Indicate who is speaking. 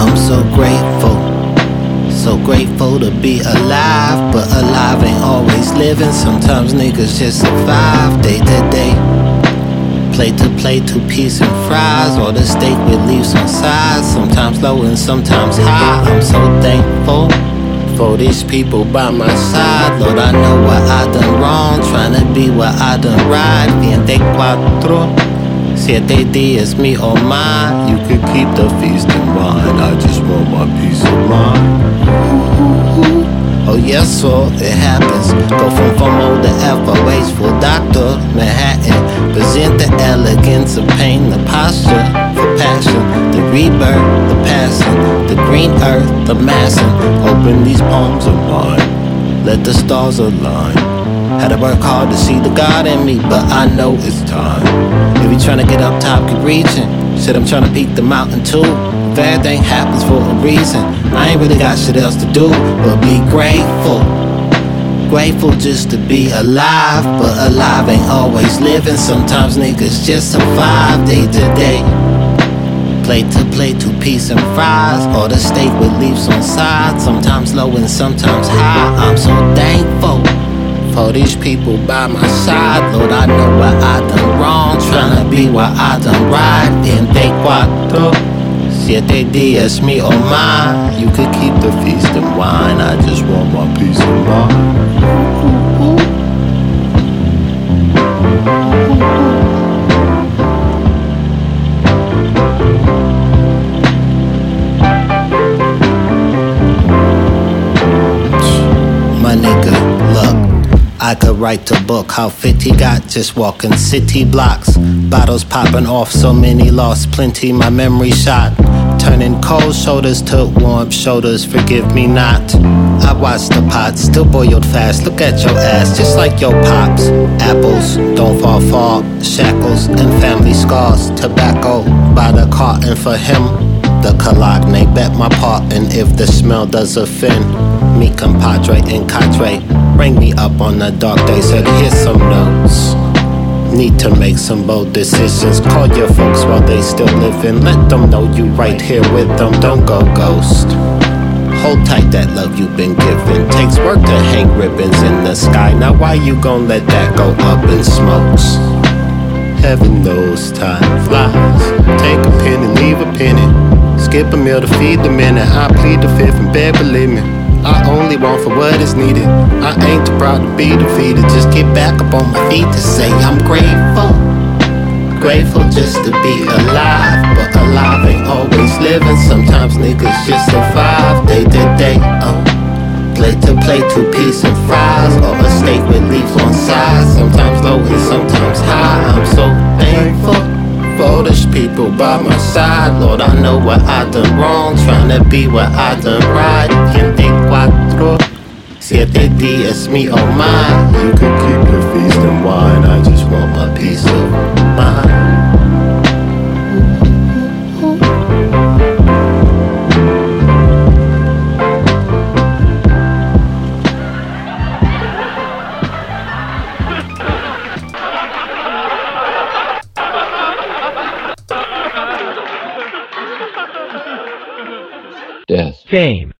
Speaker 1: I'm so grateful. So grateful to be alive, but alive ain't always living. Sometimes niggas just survive day to day. Plate to plate, two piece and fries, or the steak with leaves on sides. Sometimes low and sometimes high. I'm so thankful for these people by my side. Lord, I know what I done wrong, trying to be what I done right. Viente cuatro. Siete días, me or mine. You can keep the feast in mind. I just want my peace of mind. Oh yes, so it happens. Go from FOMO to FOH, full doctor, Manhattan. Present the elegance of pain, the posture for passion, the rebirth, the passing, the green earth, the massing. Open these palms of mine, let the stars align. Had to work hard to see the God in me, but I know it's time. If you tryna get up top, keep reaching. Said I'm tryna peak the mountain too. If everything happens for a reason, I ain't really got shit else to do but be grateful. Grateful just to be alive, but alive ain't always living. Sometimes niggas just survive day to day. Plate to plate, two piece and fries, or the steak with leaves on side. Sometimes low and sometimes high. I'm so thankful for these people by my side. Lord, I know what I done wrong, tryna be what I done right. Viente cuatro, siete días, me or mine. You could keep the feast and wine. I just want my peace of mind. I could write a book how fit he got just walking city blocks. Bottles popping off, so many lost, plenty my memory shot. Turning cold shoulders to warm shoulders, forgive me not. I watch the pot, still boiled fast. Look at your ass, just like your pops. Apples, don't fall far. Shackles and family scars. Tobacco by the carton for him the cologne bet my part and if the smell does offend me compadre and cadre bring me up on the dark days said here's some notes need to make some bold decisions call your folks while they still living let them know you right here with them don't go ghost Hold tight that love you've been given. Takes work to hang ribbons in the sky. Now why you gon' let that go up in smokes? Heaven knows time flies. Take a penny, leave a penny. Skip a meal to feed the minute. I plead the fifth and beg, believe me. I only want for what is needed. I ain't too proud to be defeated. Just get back up on my feet to say I'm grateful. Grateful just to be alive, but alive ain't always living. Sometimes niggas just survive day to day. Uh. Plate to plate, two piece of fries, or a steak with leaves on sides. Sometimes low and sometimes people by my side. Lord, I know what I done wrong, trying to be what I done right. Gente cuatro, siete días, me oh or mine. You could keep your feast and wine.
Speaker 2: Fame,